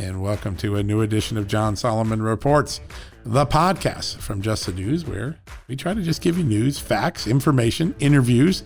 and welcome to a new edition of John Solomon Reports, the podcast from Just the News, where we try to just give you news, facts, information, interviews.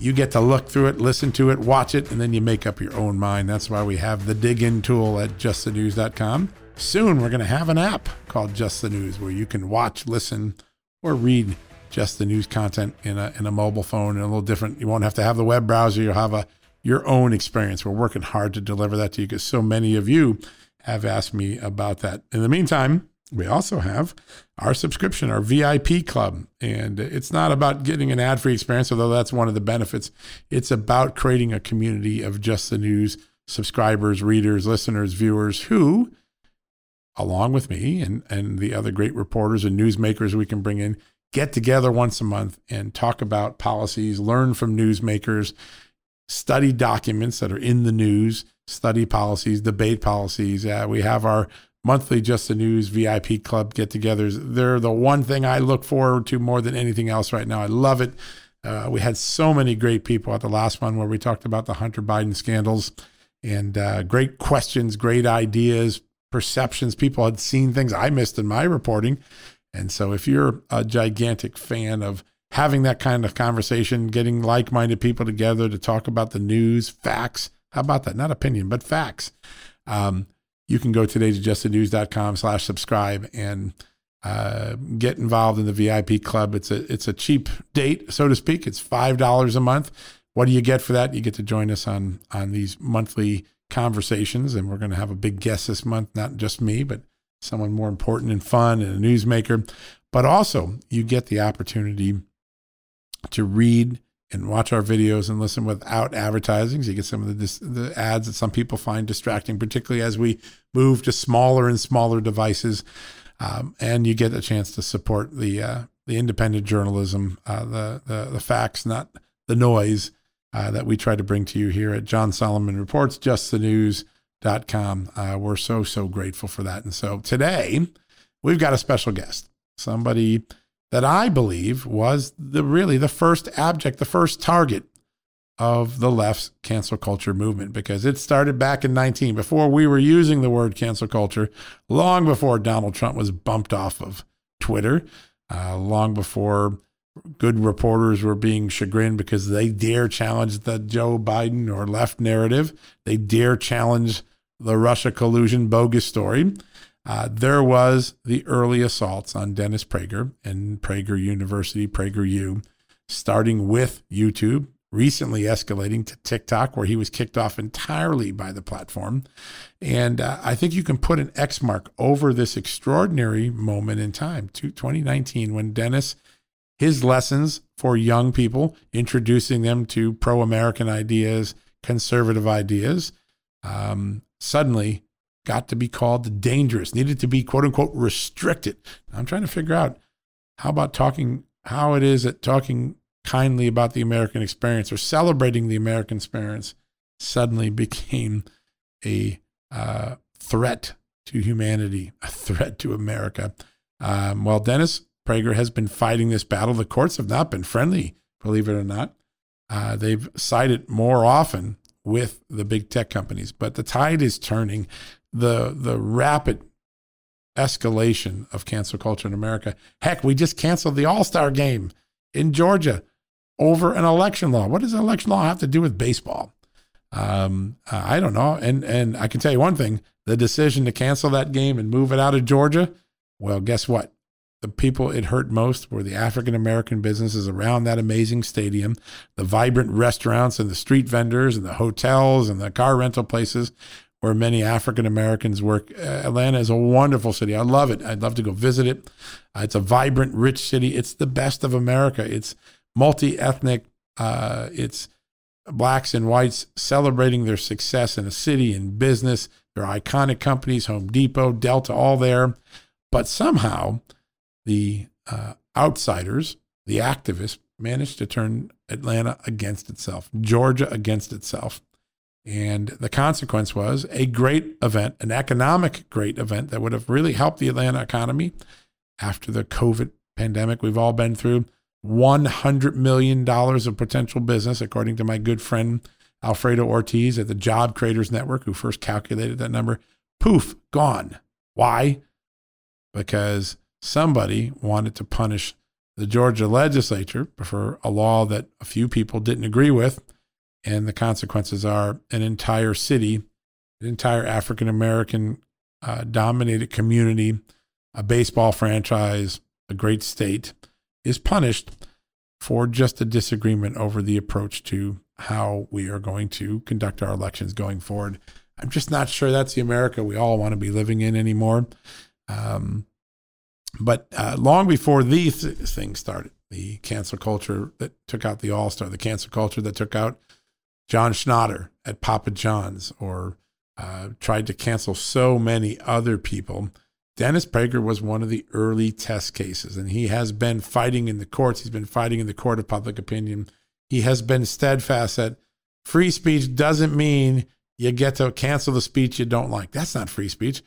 You get to look through it, listen to it, watch it, and then you make up your own mind. That's why we have the dig in tool at justthenews.com. Soon, we're going to have an app called Just the News where you can watch, listen, or read just the news content in a, in a mobile phone and a little different. You won't have to have the web browser. You'll have a your own experience. We're working hard to deliver that to you because so many of you have asked me about that. In the meantime, we also have our subscription, our VIP club. And it's not about getting an ad free experience, although that's one of the benefits. It's about creating a community of just the news subscribers, readers, listeners, viewers who, along with me and, and the other great reporters and newsmakers we can bring in, get together once a month and talk about policies, learn from newsmakers, study documents that are in the news, study policies, debate policies. Uh, we have our monthly Just the News VIP club get togethers. They're the one thing I look forward to more than anything else right now. I love it. Uh, we had so many great people at the last one where we talked about the Hunter Biden scandals and uh, great questions, great ideas, perceptions. People had seen things I missed in my reporting. And so if you're a gigantic fan of having that kind of conversation, getting like minded people together to talk about the news, facts. How about that? Not opinion, but facts. Um, you can go today to justthenews.com slash subscribe and uh, get involved in the VIP club. It's a it's a cheap date, so to speak. It's five dollars a month. What do you get for that? You get to join us on on these monthly conversations, and we're going to have a big guest this month. Not just me, but someone more important and fun and a newsmaker. But also, you get the opportunity to read and watch our videos and listen without advertising. So you get some of the, the ads that some people find distracting, particularly as we move to smaller and smaller devices. Um, and you get a chance to support the uh, the independent journalism, uh, the, the the facts, not the noise uh, that we try to bring to you here at John Solomon Reports, justthenews.com. Uh, we're so so grateful for that. And so today we've got a special guest, somebody that I believe was the really the first abject, the first target of the left's cancel culture movement because it started back in 19 before we were using the word cancel culture, long before Donald Trump was bumped off of Twitter, uh, long before good reporters were being chagrined because they dare challenge the Joe Biden or left narrative. They dare challenge the Russia collusion bogus story. Uh, there was the early assaults on Dennis Prager and Prager University, Prager U, starting with YouTube, recently escalating to TikTok, where he was kicked off entirely by the platform. And uh, I think you can put an X mark over this extraordinary moment in time, 2019, when Dennis, his lessons for young people, introducing them to pro American ideas, conservative ideas, um, suddenly got to be called dangerous, needed to be quote unquote restricted. I'm trying to figure out how about talking, how it is that talking kindly about the American experience or celebrating the American experience suddenly became a uh, threat to humanity, a threat to America. Um, Dennis Prager has been fighting this battle. The courts have not been friendly, believe it or not. Uh, they've sided more often with the big tech companies, but the tide is turning the the rapid escalation of cancel culture in America. Heck, we just canceled the All Star game in Georgia over an election law. What does election law have to do with baseball? Um, I don't know. And and I can tell you one thing: the decision to cancel that game and move it out of Georgia. Well, guess what? The people it hurt most were the African American businesses around that amazing stadium, the vibrant restaurants and the street vendors and the hotels and the car rental places where many African Americans work. Uh, Atlanta is a wonderful city. I love it. I'd love to go visit it. Uh, it's a vibrant, rich city. It's the best of America. It's multi ethnic. Uh, it's blacks and whites celebrating their success in a city and business. Their iconic companies, Home Depot, Delta, all there. But somehow the uh, outsiders, the activists, managed to turn Atlanta against itself, Georgia against itself. And the consequence was a great event, an economic great event that would have really helped the Atlanta economy after the COVID pandemic we've all been through. $100 million of potential business, according to my good friend Alfredo Ortiz at the Job Creators Network, who first calculated that number. Poof, gone. Why? Because somebody wanted to punish the Georgia legislature for a law that a few people didn't agree with and the consequences are an entire city, an entire African American uh, dominated community, a baseball franchise, a great state is punished for just a disagreement over the approach to how we are going to conduct our elections going forward. I'm just not sure that's the America we all want to be living in anymore. Um, but uh, long before these things started, the cancel culture that took out the All Star, the cancel culture that took out John Schnatter at Papa John's or uh, tried to cancel so many other people. Dennis Prager was one of the early test cases, and he has been fighting in the courts. He's been fighting in the court of public opinion. He has been steadfast that free speech doesn't mean you get to cancel the speech you don't like. That's not free speech.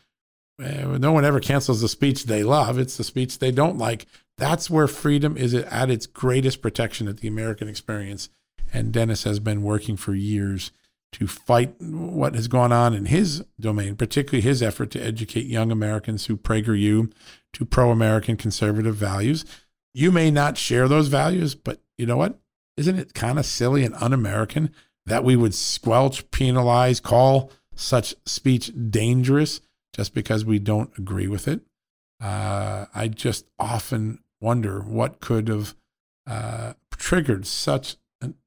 Uh, no one ever cancels the speech they love. It's the speech they don't like. That's where freedom is at its greatest protection at the American experience. And Dennis has been working for years to fight what has gone on in his domain, particularly his effort to educate young Americans who PragerU to pro American conservative values. You may not share those values, but you know what? Isn't it kind of silly and un American that we would squelch, penalize, call such speech dangerous just because we don't agree with it? Uh, I just often wonder what could have uh, triggered such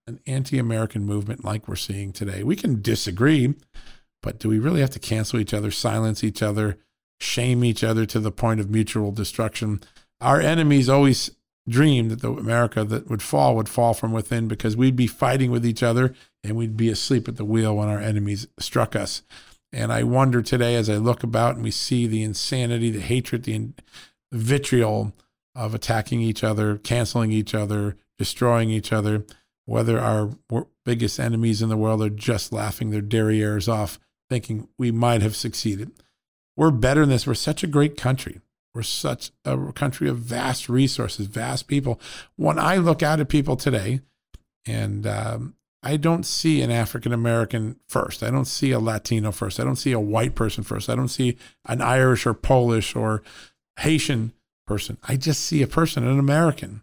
an, an anti American movement like we're seeing today. We can disagree, but do we really have to cancel each other, silence each other, shame each other to the point of mutual destruction? Our enemies always dreamed that the America that would fall would fall from within because we'd be fighting with each other and we'd be asleep at the wheel when our enemies struck us. And I wonder today, as I look about and we see the insanity, the hatred, the vitriol of attacking each other, canceling each other, destroying each other, whether our biggest enemies in the world are just laughing their derrieres off, thinking we might have succeeded. We're better than this. We're such a great country. We're such a country of vast resources, vast people. When I look out at people today, and um, I don't see an African American first. I don't see a Latino first. I don't see a white person first. I don't see an Irish or Polish or Haitian person. I just see a person, an American.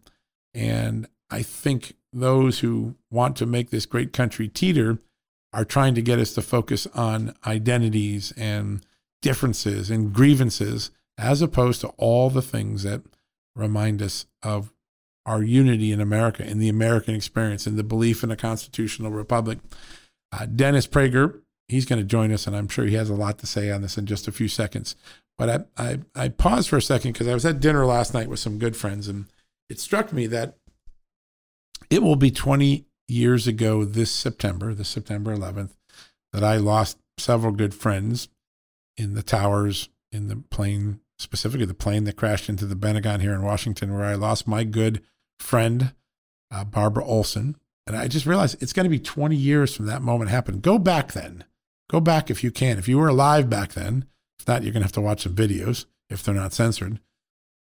And I think those who want to make this great country teeter are trying to get us to focus on identities and differences and grievances as opposed to all the things that remind us of our unity in America, in the American experience, in the belief in a constitutional republic. Uh, Dennis Prager, he's going to join us, and I'm sure he has a lot to say on this in just a few seconds. But I, I, I paused for a second because I was at dinner last night with some good friends, and it struck me that it will be 20 years ago this September, this September 11th, that I lost several good friends in the towers, in the plane, specifically the plane that crashed into the Pentagon here in Washington, where I lost my good friend, uh, Barbara Olson. And I just realized it's going to be 20 years from that moment happened. Go back then. Go back if you can. If you were alive back then, if not, you're going to have to watch some videos if they're not censored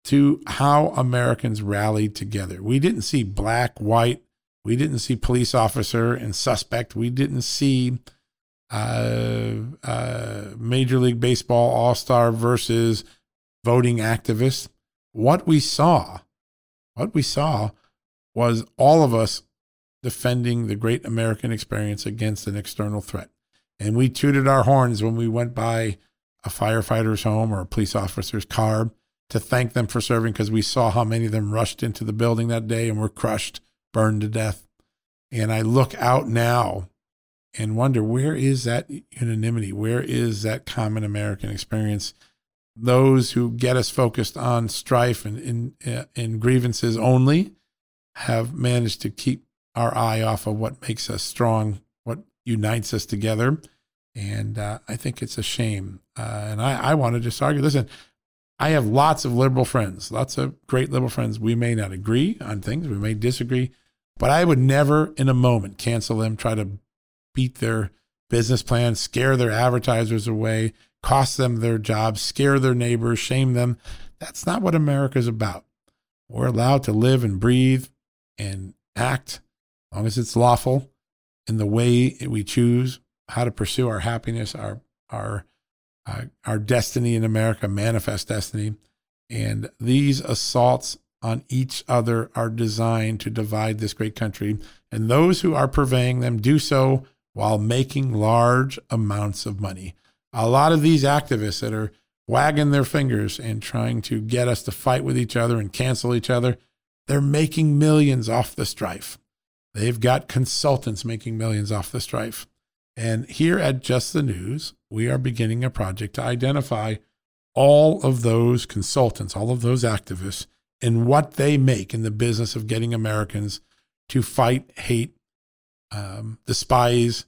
to how Americans rallied together. We didn't see black, white. We didn't see police officer and suspect. We didn't see uh, uh, Major League Baseball All Star versus voting activists. What we saw, what we saw was all of us defending the great American experience against an external threat. And we tooted our horns when we went by a firefighter's home or a police officer's car to thank them for serving because we saw how many of them rushed into the building that day and were crushed, burned to death. And I look out now and wonder where is that unanimity? Where is that common American experience? Those who get us focused on strife and in, in grievances only have managed to keep our eye off of what makes us strong, what unites us together. And uh, I think it's a shame. Uh, and I, I want to just argue listen, I have lots of liberal friends, lots of great liberal friends. We may not agree on things, we may disagree, but I would never in a moment cancel them, try to beat their business plan, scare their advertisers away, cost them their jobs, scare their neighbors, shame them. That's not what America's about. We're allowed to live and breathe and act as long as it's lawful in the way we choose how to pursue our happiness, our our uh, our destiny in America, manifest destiny. And these assaults on each other are designed to divide this great country. And those who are purveying them do so while making large amounts of money. A lot of these activists that are wagging their fingers and trying to get us to fight with each other and cancel each other, they're making millions off the strife. They've got consultants making millions off the strife. And here at Just the News, we are beginning a project to identify all of those consultants, all of those activists, and what they make in the business of getting Americans to fight, hate, um, despise,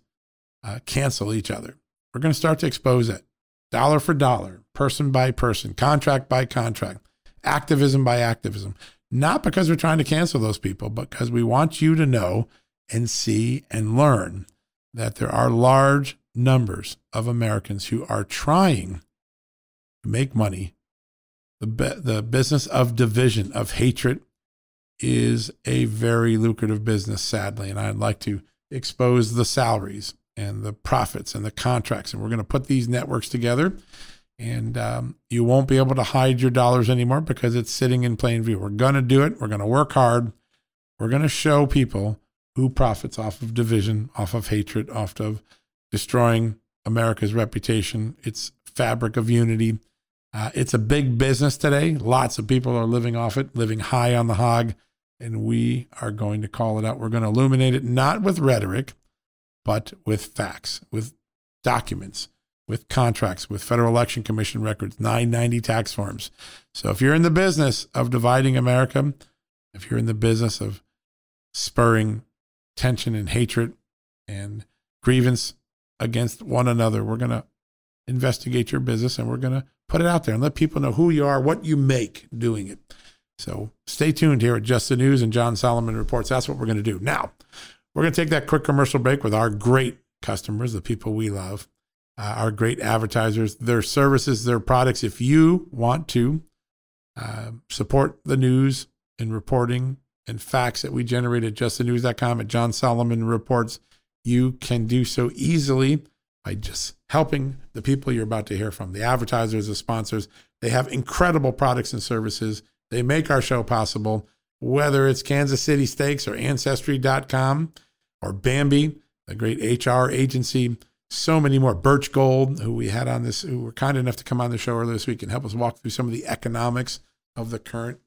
uh, cancel each other. We're going to start to expose it dollar for dollar, person by person, contract by contract, activism by activism. Not because we're trying to cancel those people, but because we want you to know and see and learn that there are large numbers of Americans who are trying to make money. The, the business of division, of hatred, is a very lucrative business, sadly. And I'd like to expose the salaries and the profits and the contracts. And we're going to put these networks together. And um, you won't be able to hide your dollars anymore because it's sitting in plain view. We're going to do it. We're going to work hard. We're going to show people who profits off of division, off of hatred, off of destroying America's reputation, its fabric of unity. Uh, it's a big business today. Lots of people are living off it, living high on the hog and we are going to call it out. We're going to illuminate it not with rhetoric, but with facts, with documents, with contracts, with Federal Election Commission records, 990 tax forms. So if you're in the business of dividing America, if you're in the business of spurring tension and hatred and grievance against one another, we're going to investigate your business and we're going to put it out there and let people know who you are, what you make doing it. So stay tuned here at Just the News and John Solomon Reports. That's what we're going to do. Now, we're going to take that quick commercial break with our great customers, the people we love, uh, our great advertisers, their services, their products. If you want to uh, support the news and reporting and facts that we generate at justthenews.com at John Solomon Reports, you can do so easily by just helping the people you're about to hear from, the advertisers, the sponsors. They have incredible products and services they make our show possible, whether it's Kansas City Steaks or Ancestry.com or Bambee, the great HR agency, so many more. Birch Gold, who we had on this, who were kind enough to come on the show earlier this week and help us walk through some of the economics of the current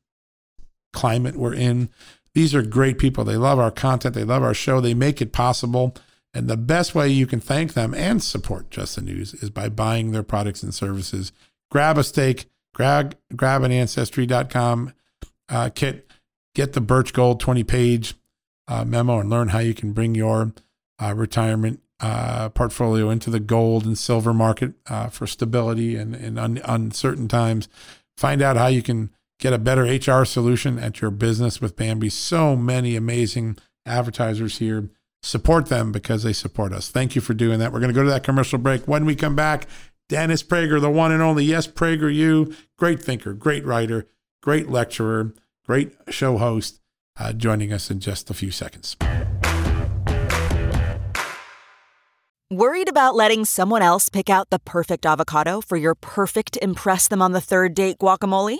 climate we're in. These are great people. They love our content, they love our show, they make it possible. And the best way you can thank them and support Just the News is by buying their products and services. Grab a steak grab grab an ancestry.com uh, kit, get the Birch Gold 20 page uh, memo, and learn how you can bring your uh, retirement uh, portfolio into the gold and silver market uh, for stability and, and un- uncertain times. Find out how you can get a better HR solution at your business with Bambee. So many amazing advertisers here. Support them because they support us. Thank you for doing that. We're going to go to that commercial break. When we come back, Dennis Prager, the one and only. Yes, Prager, you. Great thinker, great writer, great lecturer, great show host, uh, joining us in just a few seconds. Worried about letting someone else pick out the perfect avocado for your perfect Impress Them on the Third Date guacamole?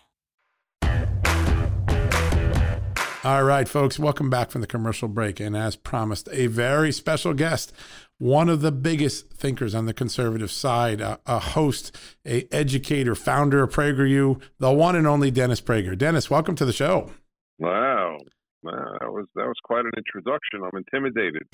All right, folks, welcome back from the commercial break. And as promised, a very special guest, one of the biggest thinkers on the conservative side, a, a host, a educator, founder of PragerU, the one and only Dennis Prager. Dennis, welcome to the show. Wow. Uh, that was that was quite an introduction. I'm intimidated.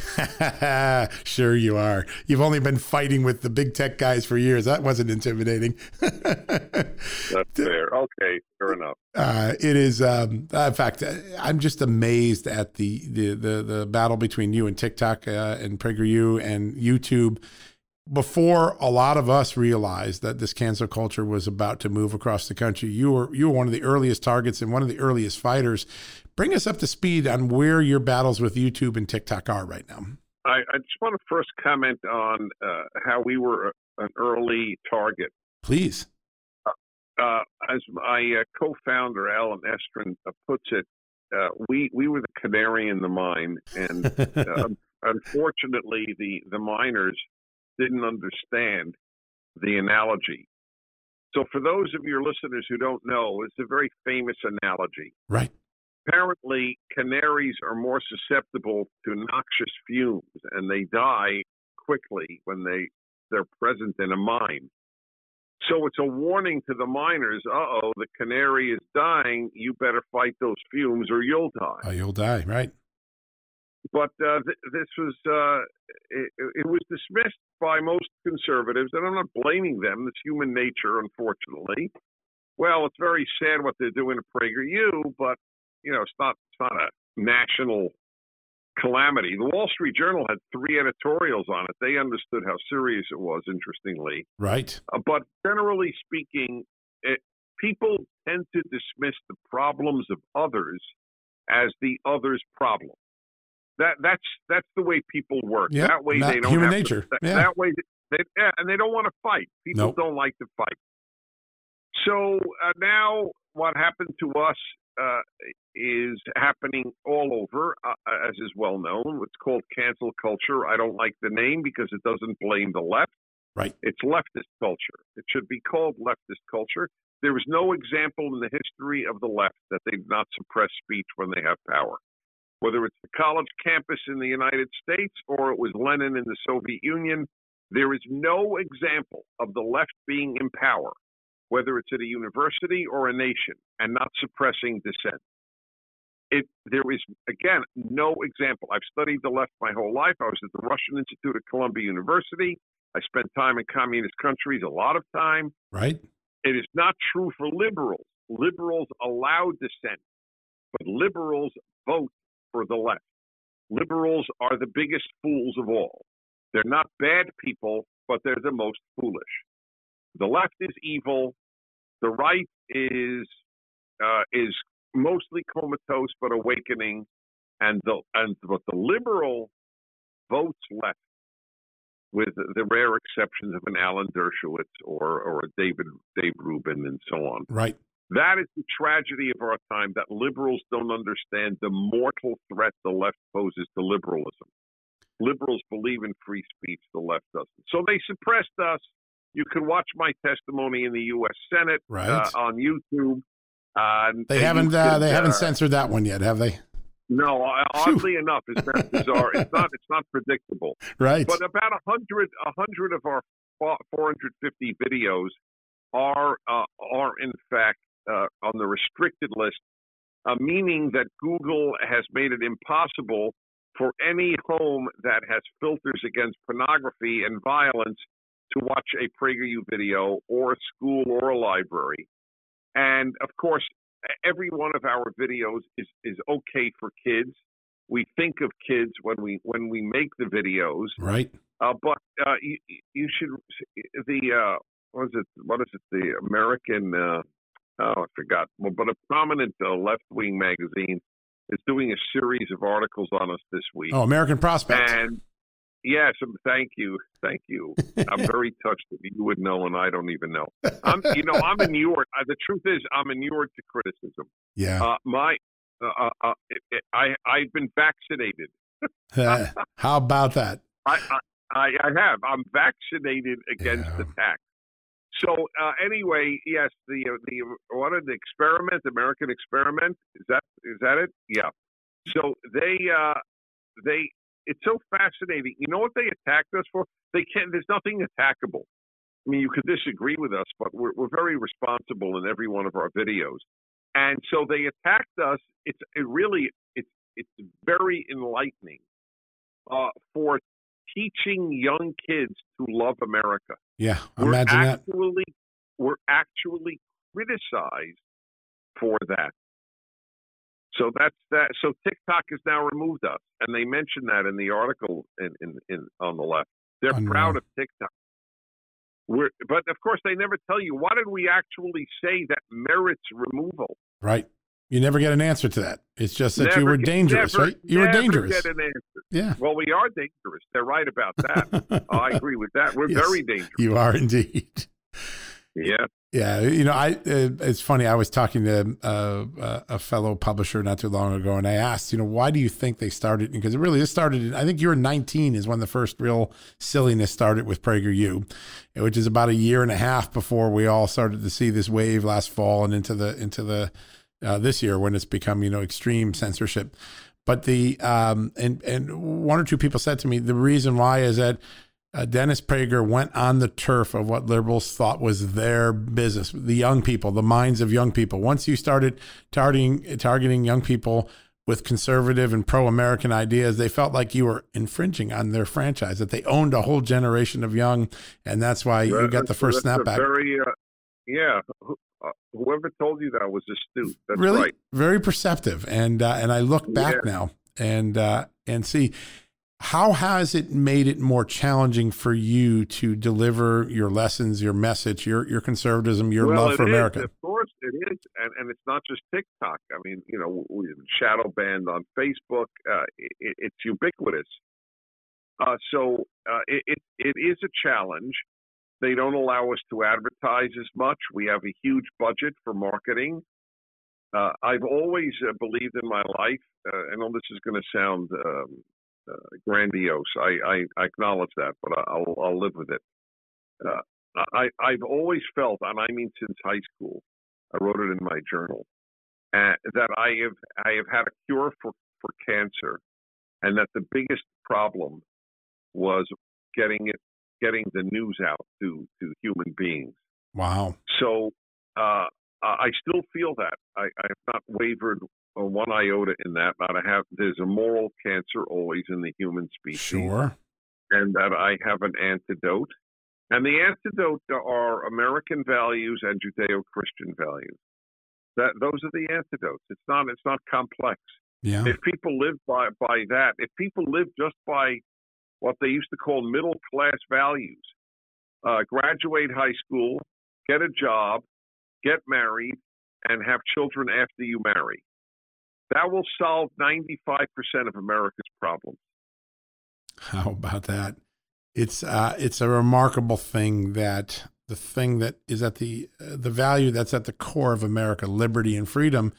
sure you are. You've only been fighting with the big tech guys for years. That wasn't intimidating. That's fair. Okay, fair enough. Uh, it is. Um, in fact, I'm just amazed at the the the, the battle between you and TikTok uh, and PragerU and YouTube before a lot of us realized that this cancel culture was about to move across the country, you were you were one of the earliest targets and one of the earliest fighters. Bring us up to speed on where your battles with YouTube and TikTok are right now. I, I just want to first comment on uh, how we were an early target. Please. Uh, uh as my uh, co-founder Allen Estrin uh, puts it, we we were the canary in the mine, and unfortunately, the the miners didn't understand the analogy. So, for those of your listeners who don't know, it's a very famous analogy. Right. Apparently, canaries are more susceptible to noxious fumes, and they die quickly when they they're present in a mine. So it's a warning to the miners. Uh oh, the canary is dying. You better fight those fumes, or you'll die. Oh, you'll die, right? But uh, th- this was uh, it, it, was dismissed by most conservatives, and I'm not blaming them. It's human nature, unfortunately. Well, it's very sad what they're doing to PragerU, but you know, it's not it's not a national calamity. The Wall Street Journal had three editorials on it. They understood how serious it was. Interestingly, right. Uh, but generally speaking, it, people tend to dismiss the problems of others as the other's problem. That that's that's the way people work. Yep, that way they don't human have nature. To, yeah. That way they, yeah, and they don't want to fight. People nope. don't like to fight. So uh, now what happened to us uh, is happening all over, uh, as is well known. It's called cancel culture. I don't like the name because it doesn't blame the left. Right. It's leftist culture. It should be called leftist culture. There is no example in the history of the left that they've not suppressed speech when they have power whether it's the college campus in the United States or it was Lenin in the Soviet Union, there is no example of the left being in power, whether it's at a university or a nation, and not suppressing dissent. It, there is, again, no example. I've studied the left my whole life. I was at the Russian Institute at Columbia University. I spent time in communist countries, a lot of time. Right. It is not true for liberals. Liberals allow dissent, but liberals vote for the left. Liberals are the biggest fools of all. They're not bad people, but they're the most foolish. The left is evil. The right is uh, is mostly comatose but awakening, and the and but the liberal votes left, with the rare exceptions of an Alan Dershowitz or or a David Dave Rubin and so on. Right. That is the tragedy of our time that liberals don't understand the mortal threat the left poses to liberalism. Liberals believe in free speech, the left doesn't. So they suppressed us. You can watch my testimony in the U.S. Senate right. uh, on YouTube. Uh, they haven't uh, they haven't uh, censored that one yet, have they? No, oddly enough, it's not bizarre. it's not it's not predictable. Right. But about a hundred a hundred of our 450 videos are uh, are in fact uh, on the restricted list, uh, meaning that Google has made it impossible for any home that has filters against pornography and violence to watch a PragerU video or a school or a library. And of course, every one of our videos is, is okay for kids. We think of kids when we when we make the videos. Right. Uh, but uh, you, you should the uh, what is it? What is it? The American uh, oh I forgot. Well, but a prominent uh, left wing magazine is doing a series of articles on us this week. Oh, American Prospect. And yes, um, thank you, thank you. I'm very touched that you would know, and I don't even know. I'm, you know, I'm inured. The truth is, I'm inured to criticism. Yeah. Uh, my, uh, uh, uh, I, I've been vaccinated. How about that? I, I, I have. I'm vaccinated against Yeah. attack. So uh, anyway, yes, the uh, the what an experiment, American experiment. Is that is that it? Yeah. So they uh, they it's so fascinating. You know what they attacked us for? They can't. There's nothing attackable. I mean, you could disagree with us, but we're we're very responsible in every one of our videos. And so they attacked us. It's it really it's it's very enlightening uh, for teaching young kids to love America. Yeah. We're Imagine that. actually we're actually criticized for that. So that's that. So TikTok has now removed us, and they mentioned that in the article in, in, in on the left. They're Unreal. proud of TikTok. We're, but of course, they never tell you what did we actually say that merits removal. Right. You never get an answer to that. It's just that you were get- dangerous, never- right? You were never dangerous. Get an answer. Yeah. Well, we are dangerous. They're right about that. I agree with that. We're Yes. very dangerous. You are indeed. Yeah. Yeah, you know, I it's funny. I was talking to uh, uh, a fellow publisher not too long ago, and I asked, you know, why do you think they started? Because it really this started. I think you were 19 is when the first real silliness started with PragerU, which is about a year and a half before we all started to see this wave last fall and into the into the uh, this year when it's become you know extreme censorship. But the um, and and one or two people said to me the reason why is that uh, Dennis Prager went on the turf of what liberals thought was their business, the young people, the minds of young people. Once you started targeting targeting young people with conservative and pro-American ideas, they felt like you were infringing on their franchise, that they owned a whole generation of young, and that's why you got the first that's snapback. Very, uh, yeah. Uh, Whoever told you that was astute. That's really right. very perceptive and uh, and I look back Yeah. now and uh, and see how has it made it more challenging for you to deliver your lessons, your message, your your conservatism, your well, love for is, America? Of course, it is, and, and it's not just TikTok. I mean, you know, we shadow banned on Facebook. Uh, it, it's ubiquitous. Uh, so uh, it, it it is a challenge. They don't allow us to advertise as much. We have a huge budget for marketing. Uh, I've always uh, believed in my life. Uh, I know this is going to sound um, grandiose. I, I, acknowledge that, but I'll, I'll live with it. Uh, I, I've always felt, and I mean since high school, I wrote it in my journal, uh, that I have I have had a cure for, for cancer, and that the biggest problem was getting it getting the news out to to human beings. Wow. So uh, I still feel that I, I have not wavered uh, one iota in that. Not I have there's a moral cancer always in the human species Sure. and that I have an antidote. And the antidote are American values and Judeo-Christian values. That those are the antidotes. It's not it's not complex. Yeah. If people live by by that, if people live just by what they used to call middle class values, uh, graduate high school, get a job, get married, and have children after you marry, that will solve 95% of America's problems. How about that? It's uh, it's a remarkable thing that the thing that is at the uh, the value that's at the core of America, liberty and freedom,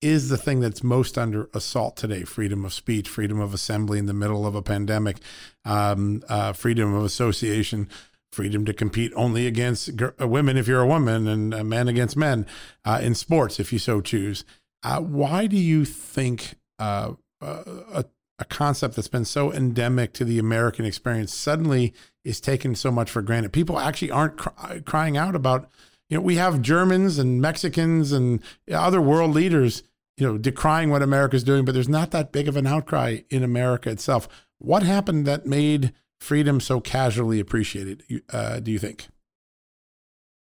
is the thing that's most under assault today. Freedom of speech, freedom of assembly in the middle of a pandemic, um, uh, freedom of association, freedom to compete only against gr- uh, women if you're a woman, and men against men uh, in sports if you so choose. Uh, why do you think uh, uh, a a concept that's been so endemic to the American experience suddenly is taken so much for granted. People actually aren't cry, crying out about, you know, we have Germans and Mexicans and other world leaders, you know, decrying what America's doing, but there's not that big of an outcry in America itself. What happened that made freedom so casually appreciated, uh, do you think?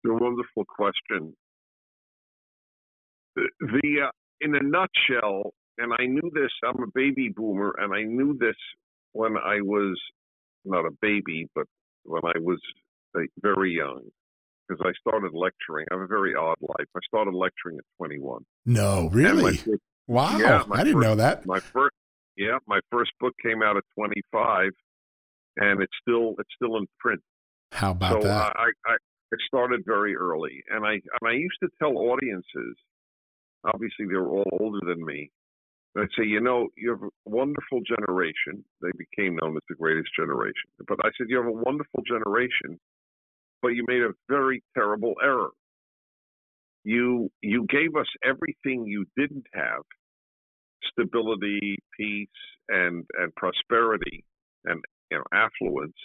A wonderful question. The, the uh, in a nutshell, and I knew this. I'm a baby boomer, and I knew this when I was not a baby, but when I was very young, because I started lecturing. I have a very odd life. I started lecturing at 21. No, really? First, wow. Yeah, I didn't first, know that. My first, yeah, my first book came out at 25, and it's still it's still in print. How about so that? I, I it started very early, and I and I used to tell audiences. Obviously, they were all older than me. I'd say, you know, you have a wonderful generation. They became known as the greatest generation. But I said, you have a wonderful generation, but you made a very terrible error. You you gave us everything you didn't have: stability, peace, and and prosperity, and you know affluence.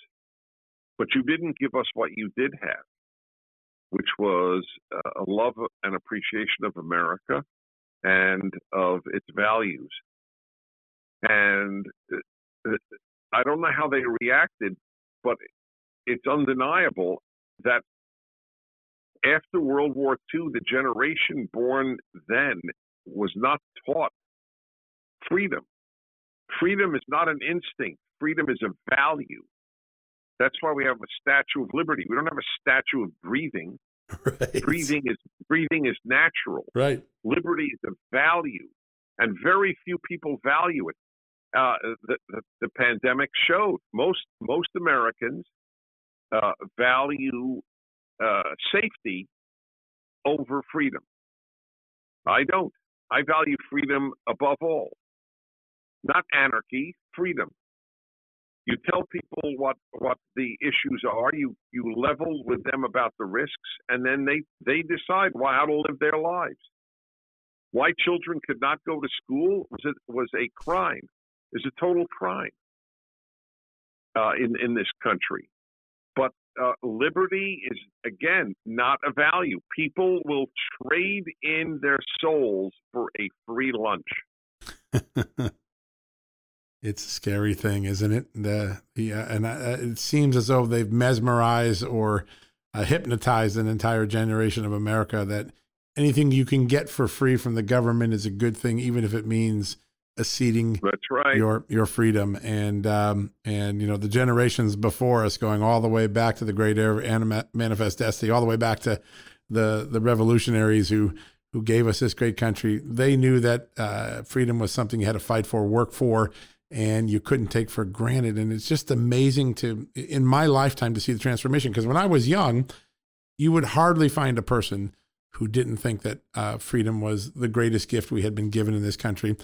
But you didn't give us what you did have, which was a love and appreciation of America and of its values. And uh, I don't know how they reacted, but it's undeniable that after World War II, the generation born then was not taught freedom. Freedom is not an instinct, freedom is a value. That's why we have a Statue of Liberty. We don't have a statue of breathing. Right. Breathing is breathing is natural. Right. Liberty is a value, and very few people value it. Uh, the, the, the, pandemic showed most most Americans uh, value uh, safety over freedom. I don't. I value freedom above all. Not anarchy, freedom. You tell people what what the issues are. You you level with them about the risks, and then they they decide how to live their lives. Why children could not go to school was it was a crime. Is a total crime uh, in in this country. But uh, liberty is again not a value. People will trade in their souls for a free lunch. It's a scary thing, isn't it? The, the uh, and uh, it seems as though they've mesmerized or uh, hypnotized an entire generation of America that anything you can get for free from the government is a good thing, even if it means acceding That's right. your your freedom. And um, and you know the generations before us, going all the way back to the Great Air Manifest Destiny, all the way back to the the revolutionaries who who gave us this great country. They knew that uh, freedom was something you had to fight for, work for, and you couldn't take for granted. And it's just amazing to, in my lifetime, to see the transformation. Because when I was young, you would hardly find a person who didn't think that uh, freedom was the greatest gift we had been given in this country,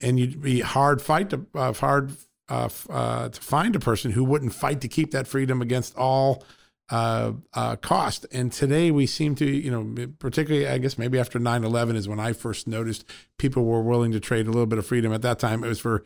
and you'd be hard fight to uh, hard uh, uh to find a person who wouldn't fight to keep that freedom against all uh, uh, cost. And today we seem to, you know, particularly, I guess maybe after 9 11 is when I first noticed people were willing to trade a little bit of freedom. At that time, it was for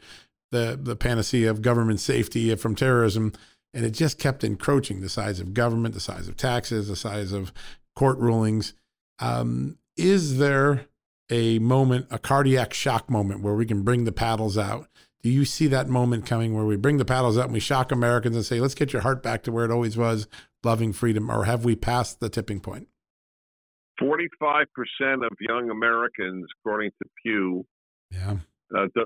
the the panacea of government safety from terrorism, and it just kept encroaching the size of government, the size of taxes, the size of court rulings. Um, is there a moment, a cardiac shock moment, where we can bring the paddles out? Do you see that moment coming where we bring the paddles out and we shock Americans and say, "Let's get your heart back to where it always was, loving freedom," or have we passed the tipping point? 45% of young Americans, according to Pew, yeah uh, do,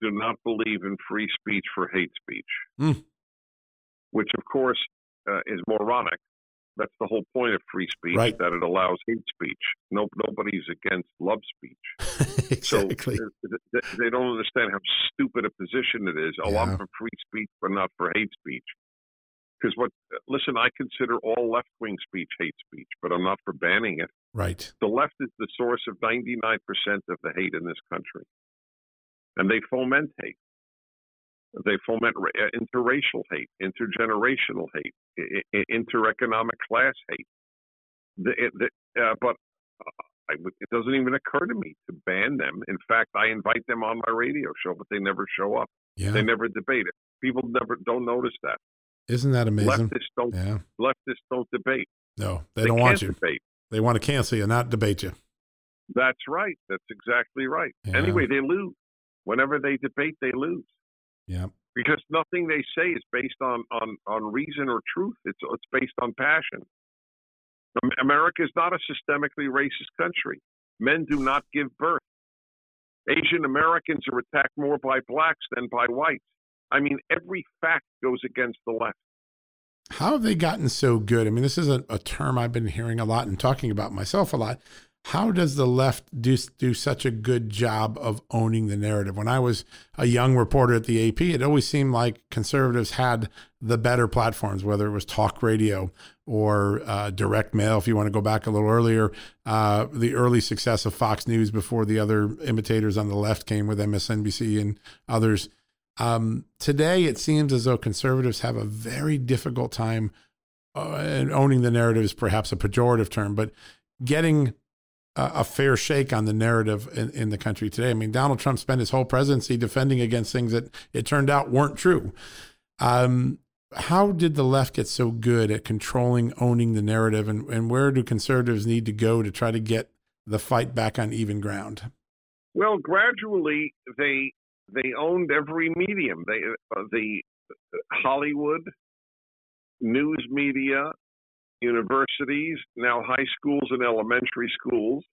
do, not believe in free speech for hate speech, mm. which of course uh, is moronic. That's the whole point of free speech, right. that it allows hate speech. No, nobody's against love speech. exactly. So they, they, don't understand how stupid a position it is. Oh, yeah. I'm for free speech, but not for hate speech. Because what? Listen, I consider all left-wing speech hate speech, but I'm not for banning it. Right. The left is the source of 99% of the hate in this country and they foment hate. They foment uh, interracial hate, intergenerational hate, intereconomic class hate. The, the, uh, but uh, it doesn't even occur to me to ban them. In fact, I invite them on my radio show, but they never show up. Yeah. They never debate it. People never don't notice that. Isn't that amazing? Leftists don't. Yeah. Leftists don't debate. No, they, they don't want you. Debate. They want to cancel you, not debate you. That's right. That's exactly right. Yeah. Anyway, they lose. Whenever they debate, they lose. Yeah. Because nothing they say is based on, on, on reason or truth. It's, it's based on passion. America is not a systemically racist country. Men do not give birth. Asian Americans are attacked more by blacks than by whites. I mean, every fact goes against the left. How have they gotten so good? I mean, this is a, a term I've been hearing a lot and talking about myself a lot. How does the left do, do such a good job of owning the narrative? When I was a young reporter at the AP, it always seemed like conservatives had the better platforms, whether it was talk radio or uh, direct mail. If you want to go back a little earlier, uh, the early success of Fox News before the other imitators on the left came with MSNBC and others. Um, today, it seems as though conservatives have a very difficult time, uh, owning the narrative is perhaps a pejorative term, but getting a, fair shake on the narrative in, in, the country today. I mean, Donald Trump spent his whole presidency defending against things that it turned out weren't true. Um, how did the left get so good at controlling, owning the narrative, and, and where do conservatives need to go to try to get the fight back on even ground? Well, gradually they they owned every medium. They uh, the Hollywood, news media, universities, now high schools and elementary schools.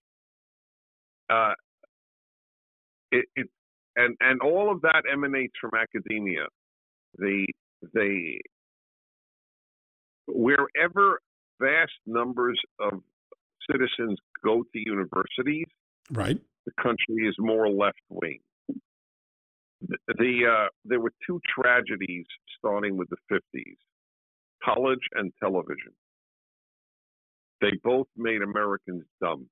Uh, it, it and and all of that emanates from academia. The they wherever vast numbers of citizens go to universities, right, the country is more left wing. The, the uh, there were two tragedies starting with the 50s: college and television. They both made Americans dumb.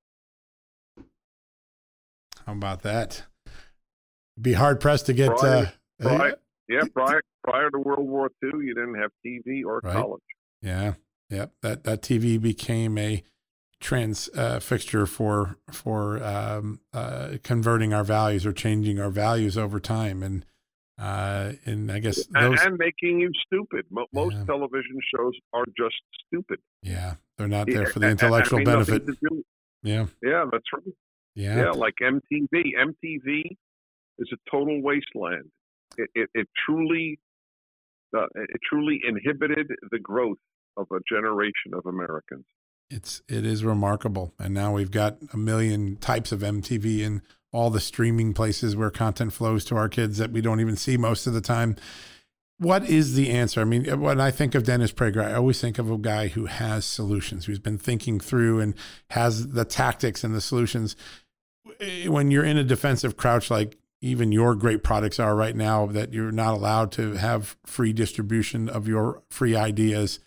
How about that? Be hard pressed to get. Prior, uh, prior, yeah, prior prior to World War II, you didn't have TV or right. college. Yeah, yep. That that TV became a trans uh, fixture for for um, uh, converting our values or changing our values over time, and uh, and I guess those, and, making you stupid. Most yeah. television shows are just stupid. Yeah, they're not there for the intellectual I mean, benefit. Yeah, yeah, that's right. Yeah, yeah, like MTV. MTV is a total wasteland. It, it, it truly uh, it truly inhibited the growth of a generation of Americans. It's it is remarkable, and now we've got a million types of MTV and all the streaming places where content flows to our kids that we don't even see most of the time. What is the answer? I mean, when I think of Dennis Prager, I always think of a guy who has solutions, who's been thinking through and has the tactics and the solutions. When you're in a defensive crouch like even your great products are right now that you're not allowed to have free distribution of your free ideas.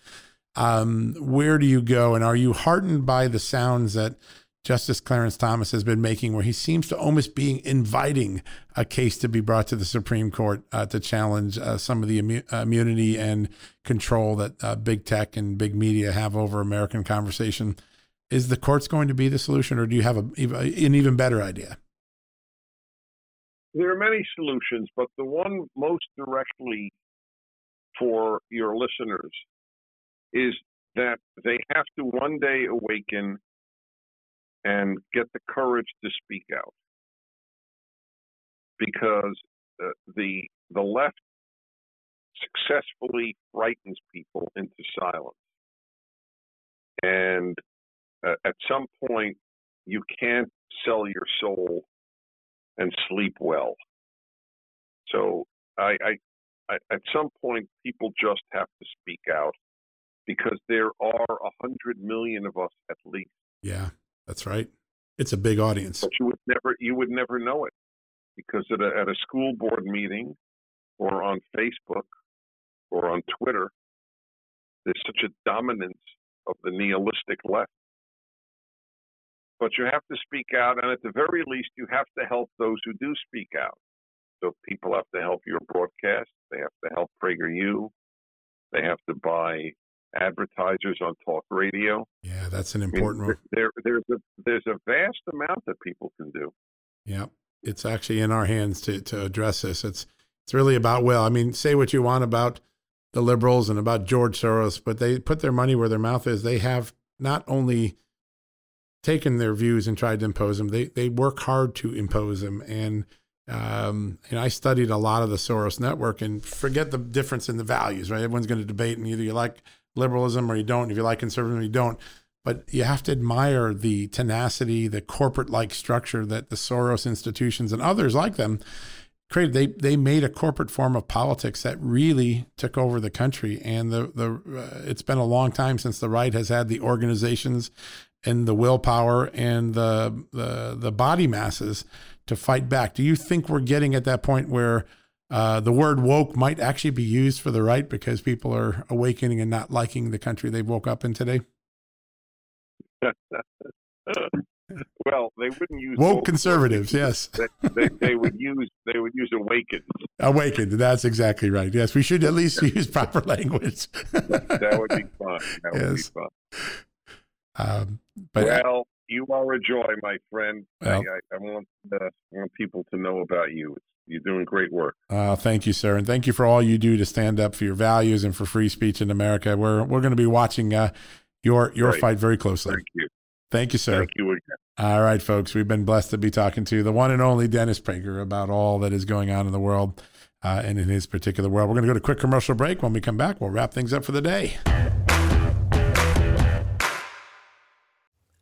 Um, where do you go? And are you heartened by the sounds that Justice Clarence Thomas has been making, where he seems to almost be inviting a case to be brought to the Supreme Court uh, to challenge uh, some of the immu- immunity and control that uh, big tech and big media have over American conversation? Is the courts going to be the solution, or do you have a, an even better idea? There are many solutions, but the one most directly for your listeners is that they have to one day awaken and get the courage to speak out because uh, the the left successfully frightens people into silence and uh, at some point you can't sell your soul and sleep well. So I, I, I, at some point, people just have to speak out because there are a hundred million of us at least. Yeah, that's right. It's a big audience. But you would never, you would never know it because at a, at a school board meeting or on Facebook or on Twitter, there's such a dominance of the nihilistic left but you have to speak out, and at the very least, you have to help those who do speak out. So people have to help your broadcast. They have to help PragerU. They have to buy advertisers on talk radio. Yeah, that's an important I mean, there, there's a there's a vast amount that people can do. Yeah, it's actually in our hands to to address this. It's it's really about will. I mean, say what you want about the liberals and about George Soros, but they put their money where their mouth is. They have not only taken their views and tried to impose them. They they work hard to impose them, and um, and I studied a lot of the Soros network. And forget the difference in the values, right? Everyone's going to debate, and either you like liberalism or you don't. If you like conservatism, you don't. But you have to admire the tenacity, the corporate-like structure that the Soros institutions and others like them created they they made a corporate form of politics that really took over the country and the the uh, it's been a long time since the right has had the organizations and the willpower and the the the body masses to fight back do you think we're getting at that point where uh, the word woke might actually be used for the right because people are awakening and not liking the country they woke up in today well, they wouldn't use woke, woke conservatives. Yes, they, they, they, would use they would use awakened. Awakened. That's exactly right. Yes, we should at least use proper language. that would be fun. That yes. would be fun. Um, but well, you are a joy, my friend. Well, I, I, want uh, I want people to know about you. You're doing great work. Uh, thank you, sir, and thank you for all you do to stand up for your values and for free speech in America. We're we're going to be watching uh, your your right. fight very closely. Thank you. Thank you, sir. Thank you again. All right, folks. We've been blessed to be talking to the one and only Dennis Prager about all that is going on in the world uh, and in his particular world. We're going to go to a quick commercial break. When we come back, we'll wrap things up for the day.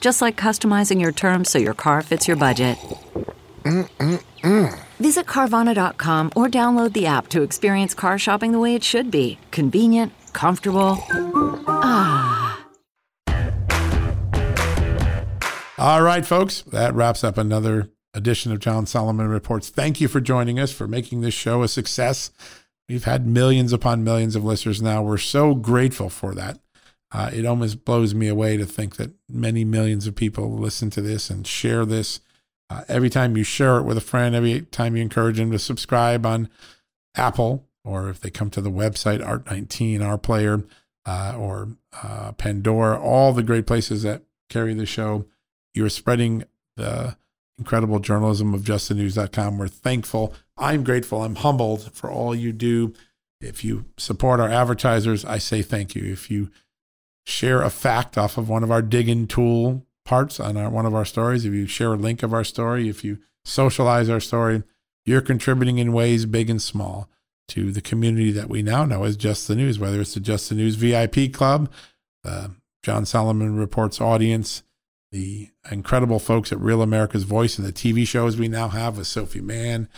just like customizing your terms so your car fits your budget. Mm-mm-mm. Visit Carvana.com or download the app to experience car shopping the way it should be convenient, comfortable. Ah. All right, folks, that wraps up another edition of John Solomon Reports. Thank you for joining us, for making this show a success. We've had millions upon millions of listeners now. We're so grateful for that. Uh, it almost blows me away to think that many millions of people listen to this and share this. Uh, every time you share it with a friend, every time you encourage them to subscribe on Apple, or if they come to the website Art19, our player, uh, or uh, Pandora, all the great places that carry the show, you're spreading the incredible journalism of justthenews.com. We're thankful. I'm grateful. I'm humbled for all you do. If you support our advertisers, I say thank you. If you share a fact off of one of our digging tool parts on our, one of our stories, if you share a link of our story, if you socialize our story, you're contributing in ways big and small to the community that we now know as Just the News, whether it's the Just the News VIP Club, the John Solomon Reports audience, the incredible folks at Real America's Voice and the TV shows we now have with Sophie Mann,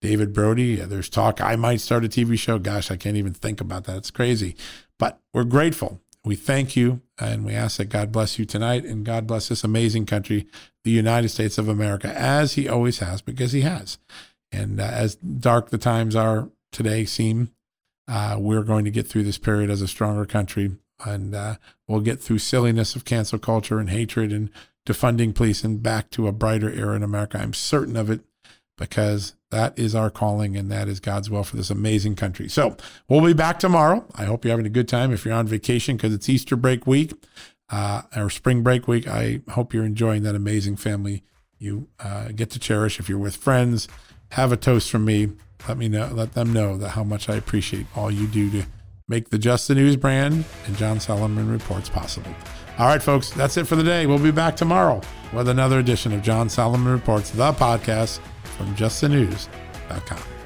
David Brody. There's talk I might start a TV show. Gosh, I can't even think about that. It's crazy. But we're grateful we thank you and we ask that God bless you tonight and God bless this amazing country, the United States of America, as He always has, because He has. And uh, as dark the times are today seem, uh, we're going to get through this period as a stronger country. And uh, we'll get through silliness of cancel culture and hatred and defunding police and back to a brighter era in America. I'm certain of it because that is our calling and that is God's will for this amazing country. So we'll be back tomorrow. I hope you're having a good time. If you're on vacation because it's Easter break week uh, or spring break week, I hope you're enjoying that amazing family you uh, get to cherish. If you're with friends, have a toast from me. Let me know. Let them know that how much I appreciate all you do to make the Just the News brand and John Solomon Reports possible. All right, folks, that's it for the day. We'll be back tomorrow with another edition of John Solomon Reports, the podcast from justthenews.com.